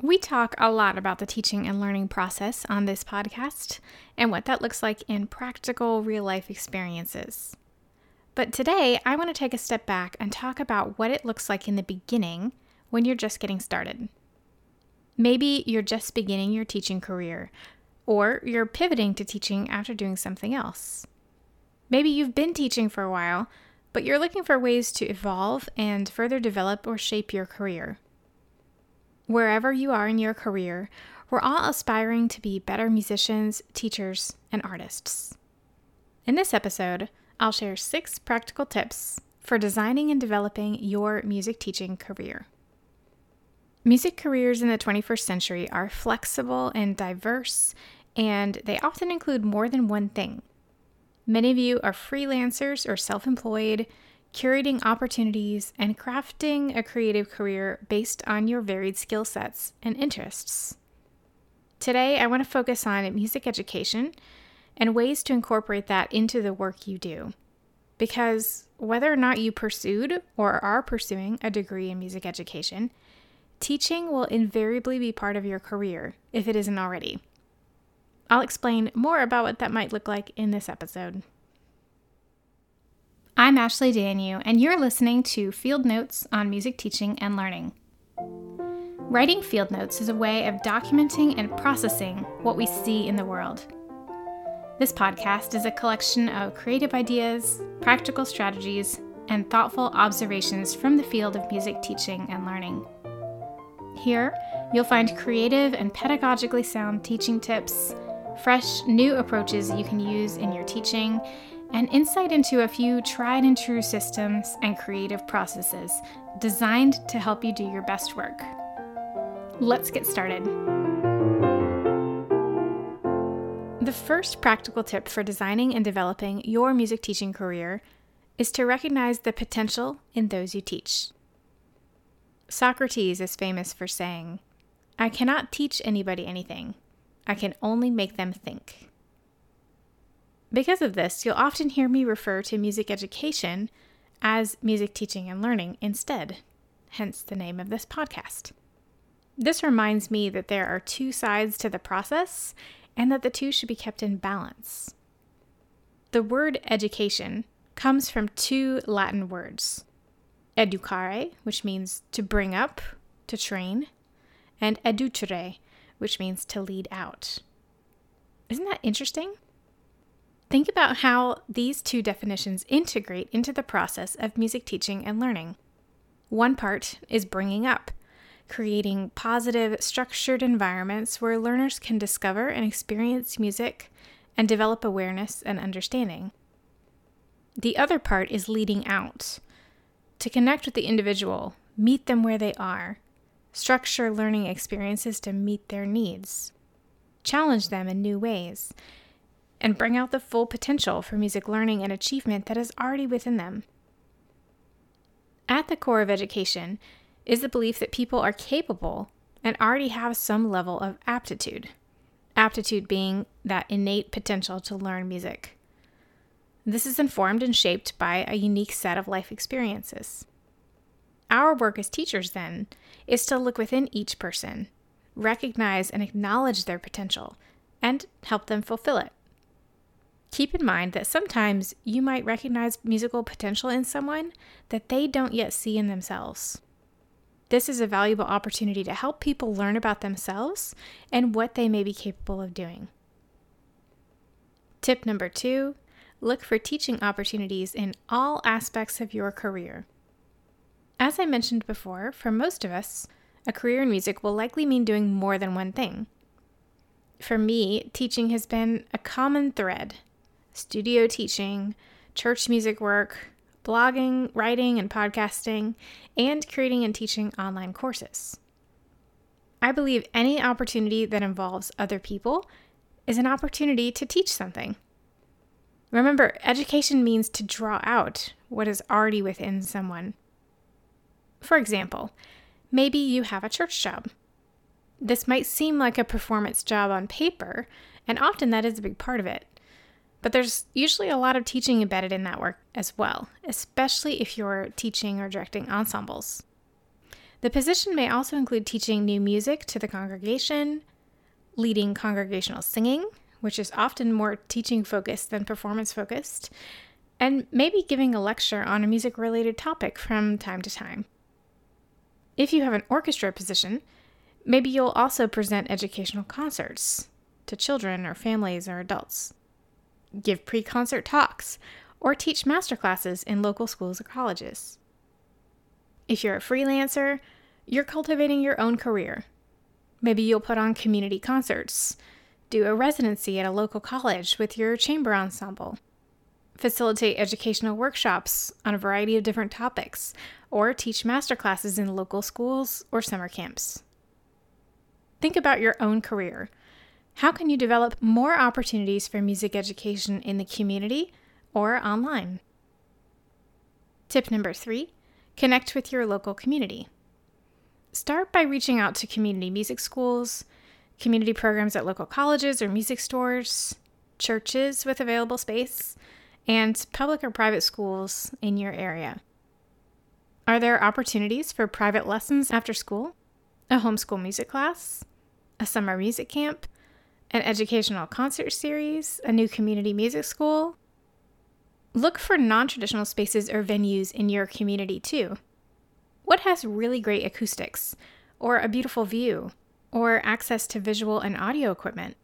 We talk a lot about the teaching and learning process on this podcast and what that looks like in practical real life experiences. But today, I want to take a step back and talk about what it looks like in the beginning when you're just getting started. Maybe you're just beginning your teaching career, or you're pivoting to teaching after doing something else. Maybe you've been teaching for a while, but you're looking for ways to evolve and further develop or shape your career. Wherever you are in your career, we're all aspiring to be better musicians, teachers, and artists. In this episode, I'll share six practical tips for designing and developing your music teaching career. Music careers in the 21st century are flexible and diverse, and they often include more than one thing. Many of you are freelancers or self employed, curating opportunities, and crafting a creative career based on your varied skill sets and interests. Today, I want to focus on music education and ways to incorporate that into the work you do. Because whether or not you pursued or are pursuing a degree in music education, teaching will invariably be part of your career if it isn't already. I'll explain more about what that might look like in this episode. I'm Ashley Danyew, and you're listening to Field Notes on Music Teaching and Learning. Writing field notes is a way of documenting and processing what we see in the world. This podcast is a collection of creative ideas, practical strategies, and thoughtful observations from the field of music teaching and learning. Here, you'll find creative and pedagogically sound teaching tips, fresh, new approaches you can use in your teaching, and insight into a few tried and true systems and creative processes designed to help you do your best work. Let's get started. The first practical tip for designing and developing your music teaching career is to recognize the potential in those you teach. Socrates is famous for saying, I cannot teach anybody anything, I can only make them think. Because of this, you'll often hear me refer to music education as music teaching and learning instead, hence the name of this podcast. This reminds me that there are two sides to the process and that the two should be kept in balance. The word education comes from two Latin words educare, which means to bring up, to train, and educere, which means to lead out. Isn't that interesting? Think about how these two definitions integrate into the process of music teaching and learning. One part is bringing up, creating positive, structured environments where learners can discover and experience music and develop awareness and understanding. The other part is leading out, to connect with the individual, meet them where they are, structure learning experiences to meet their needs, challenge them in new ways, and bring out the full potential for music learning and achievement that is already within them. At the core of education is the belief that people are capable and already have some level of aptitude, aptitude being that innate potential to learn music. This is informed and shaped by a unique set of life experiences. Our work as teachers, then, is to look within each person, recognize and acknowledge their potential, and help them fulfill it. Keep in mind that sometimes you might recognize musical potential in someone that they don't yet see in themselves. This is a valuable opportunity to help people learn about themselves and what they may be capable of doing. Tip number two look for teaching opportunities in all aspects of your career. As I mentioned before, for most of us, a career in music will likely mean doing more than one thing. For me, teaching has been a common thread studio teaching, church music work, blogging, writing, and podcasting, and creating and teaching online courses. I believe any opportunity that involves other people is an opportunity to teach something. Remember, education means to draw out what is already within someone. For example, maybe you have a church job. This might seem like a performance job on paper, and often that is a big part of it. But there's usually a lot of teaching embedded in that work as well, especially if you're teaching or directing ensembles. The position may also include teaching new music to the congregation, leading congregational singing, which is often more teaching focused than performance focused, and maybe giving a lecture on a music related topic from time to time. If you have an orchestra position, maybe you'll also present educational concerts to children or families or adults, give pre concert talks, or teach master classes in local schools or colleges. If you're a freelancer, you're cultivating your own career. Maybe you'll put on community concerts, do a residency at a local college with your chamber ensemble, facilitate educational workshops on a variety of different topics, or teach master classes in local schools or summer camps. Think about your own career. How can you develop more opportunities for music education in the community or online? Tip number three connect with your local community. Start by reaching out to community music schools, community programs at local colleges or music stores, churches with available space, and public or private schools in your area. Are there opportunities for private lessons after school, a homeschool music class, a summer music camp, an educational concert series, a new community music school? Look for non traditional spaces or venues in your community too. What has really great acoustics, or a beautiful view, or access to visual and audio equipment?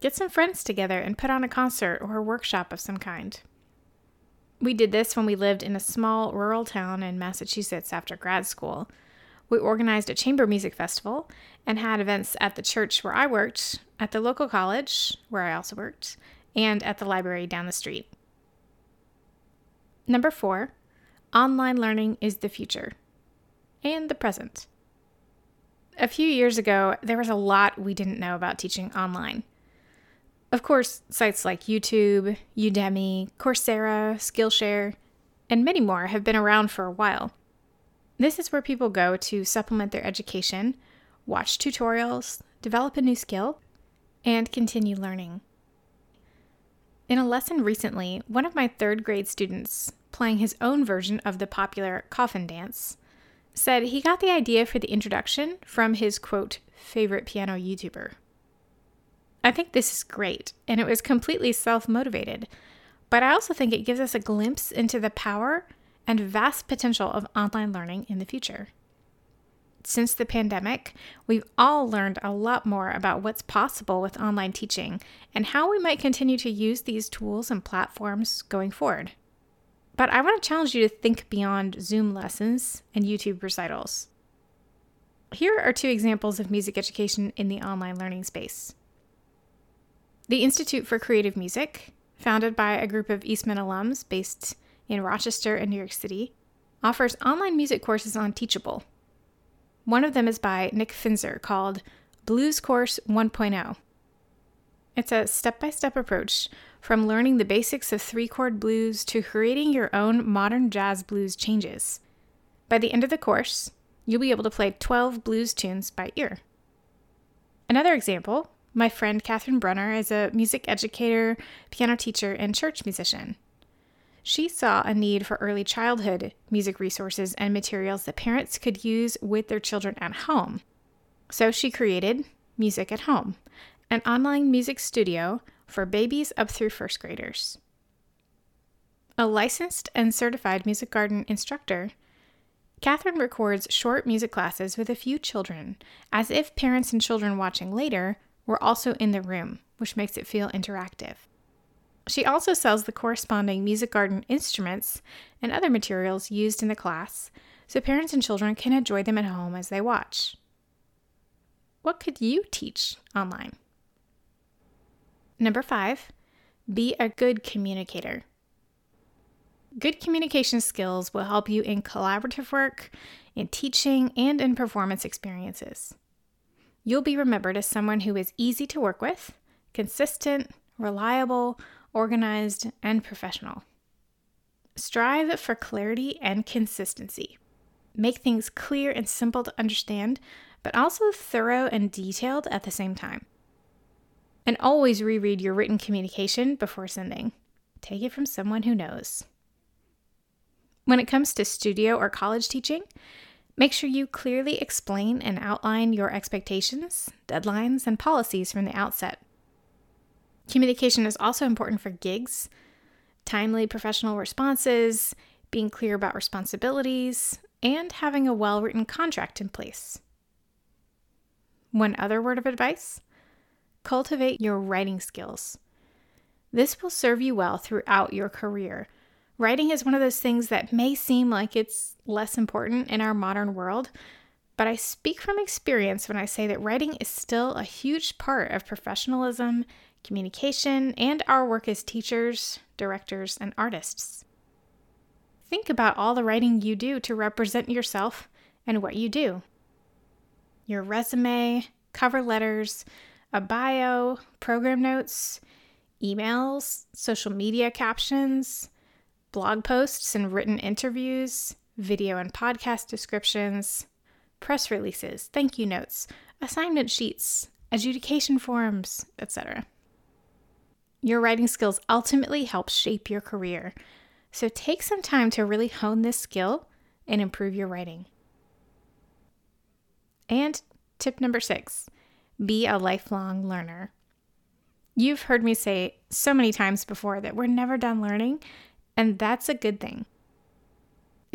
Get some friends together and put on a concert or a workshop of some kind. We did this when we lived in a small rural town in Massachusetts after grad school. We organized a chamber music festival and had events at the church where I worked, at the local college, where I also worked, and at the library down the street. Number four, online learning is the future and the present. A few years ago, there was a lot we didn't know about teaching online. Of course, sites like YouTube, Udemy, Coursera, Skillshare, and many more have been around for a while. This is where people go to supplement their education, watch tutorials, develop a new skill, and continue learning. In a lesson recently, one of my third grade students, playing his own version of the popular coffin dance, said he got the idea for the introduction from his quote, favorite piano YouTuber. I think this is great, and it was completely self motivated, but I also think it gives us a glimpse into the power and vast potential of online learning in the future. Since the pandemic, we've all learned a lot more about what's possible with online teaching and how we might continue to use these tools and platforms going forward. But I want to challenge you to think beyond Zoom lessons and YouTube recitals. Here are two examples of music education in the online learning space. The Institute for Creative Music, founded by a group of Eastman alums based in Rochester and New York City, offers online music courses on Teachable. One of them is by Nick Finzer called Blues Course 1.0. It's a step by step approach from learning the basics of three chord blues to creating your own modern jazz blues changes. By the end of the course, you'll be able to play 12 blues tunes by ear. Another example my friend Catherine Brunner is a music educator, piano teacher, and church musician. She saw a need for early childhood music resources and materials that parents could use with their children at home. So she created Music at Home, an online music studio for babies up through first graders. A licensed and certified Musikgarten instructor, Catherine records short music classes with a few children, as if parents and children watching later were also in the room, which makes it feel interactive. She also sells the corresponding Musikgarten instruments and other materials used in the class so parents and children can enjoy them at home as they watch. What could you teach online? Number five, be a good communicator. Good communication skills will help you in collaborative work, in teaching, and in performance experiences. You'll be remembered as someone who is easy to work with, consistent, reliable, organized, and professional. Strive for clarity and consistency. Make things clear and simple to understand, but also thorough and detailed at the same time. And always reread your written communication before sending. Take it from someone who knows. When it comes to studio or college teaching, Make sure you clearly explain and outline your expectations, deadlines, and policies from the outset. Communication is also important for gigs, timely professional responses, being clear about responsibilities, and having a well written contract in place. One other word of advice cultivate your writing skills. This will serve you well throughout your career. Writing is one of those things that may seem like it's less important in our modern world, but I speak from experience when I say that writing is still a huge part of professionalism, communication, and our work as teachers, directors, and artists. Think about all the writing you do to represent yourself and what you do. Your resume, cover letters, a bio, program notes, emails, social media captions, blog posts and written interviews, video and podcast descriptions, press releases, thank you notes, assignment sheets, adjudication forms, etc. Your writing skills ultimately help shape your career so take some time to really hone this skill and improve your writing. And tip number six be a lifelong learner. You've heard me say so many times before that we're never done learning, and that's a good thing.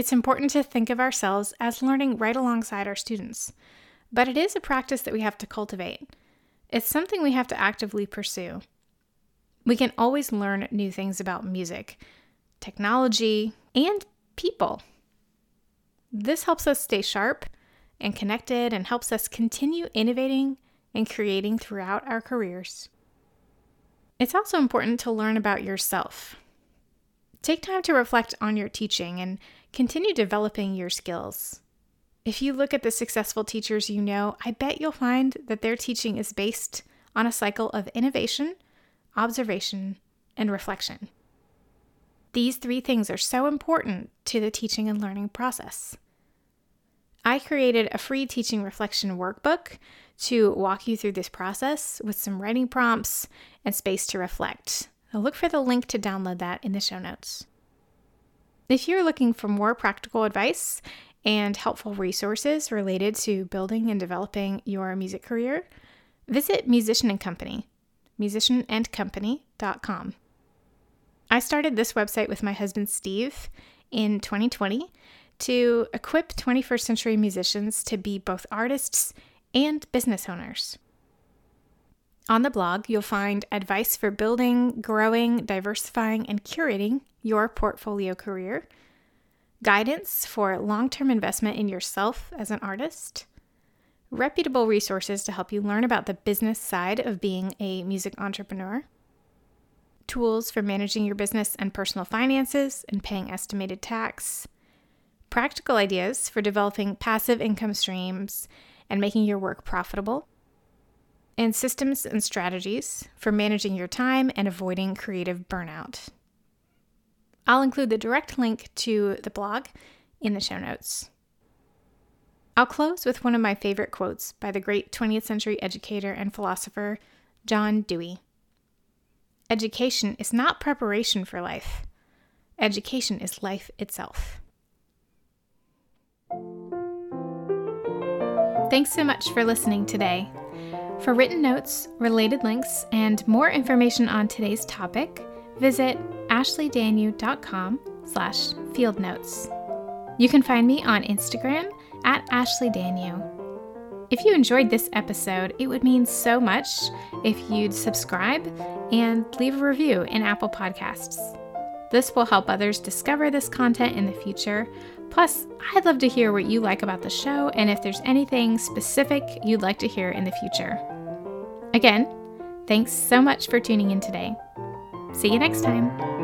It's important to think of ourselves as learning right alongside our students, but it is a practice that we have to cultivate. It's something we have to actively pursue. We can always learn new things about music, technology, and people. This helps us stay sharp and connected and helps us continue innovating and creating throughout our careers. It's also important to learn about yourself. Take time to reflect on your teaching and continue developing your skills. If you look at the successful teachers you know, I bet you'll find that their teaching is based on a cycle of innovation, observation, and reflection. These three things are so important to the teaching and learning process. I created a free teaching reflection workbook to walk you through this process with some writing prompts and space to reflect. Look for the link to download that in the show notes. If you're looking for more practical advice and helpful resources related to building and developing your music career, visit Musician and Company, musicianandcompany.com. I started this website with my husband Steve in 2020 to equip 21st century musicians to be both artists and business owners. On the blog, you'll find advice for building, growing, diversifying, and curating your portfolio career, guidance for long term investment in yourself as an artist, reputable resources to help you learn about the business side of being a music entrepreneur tools for managing your business and personal finances and paying estimated tax, practical ideas for developing passive income streams and making your work profitable, and systems and strategies for managing your time and avoiding creative burnout. I'll include the direct link to the blog in the show notes. I'll close with one of my favorite quotes by the great 20th century educator and philosopher John Dewey. Education is not preparation for life, education is life itself. Thanks so much for listening today. For written notes, related links, and more information on today's topic, visit ashleydanyew.com slash field notes. You can find me on Instagram at ashleydanu. If you enjoyed this episode, it would mean so much if you'd subscribe and leave a review in Apple Podcasts. This will help others discover this content in the future. Plus, I'd love to hear what you like about the show and if there's anything specific you'd like to hear in the future. Again, thanks so much for tuning in today. See you next time.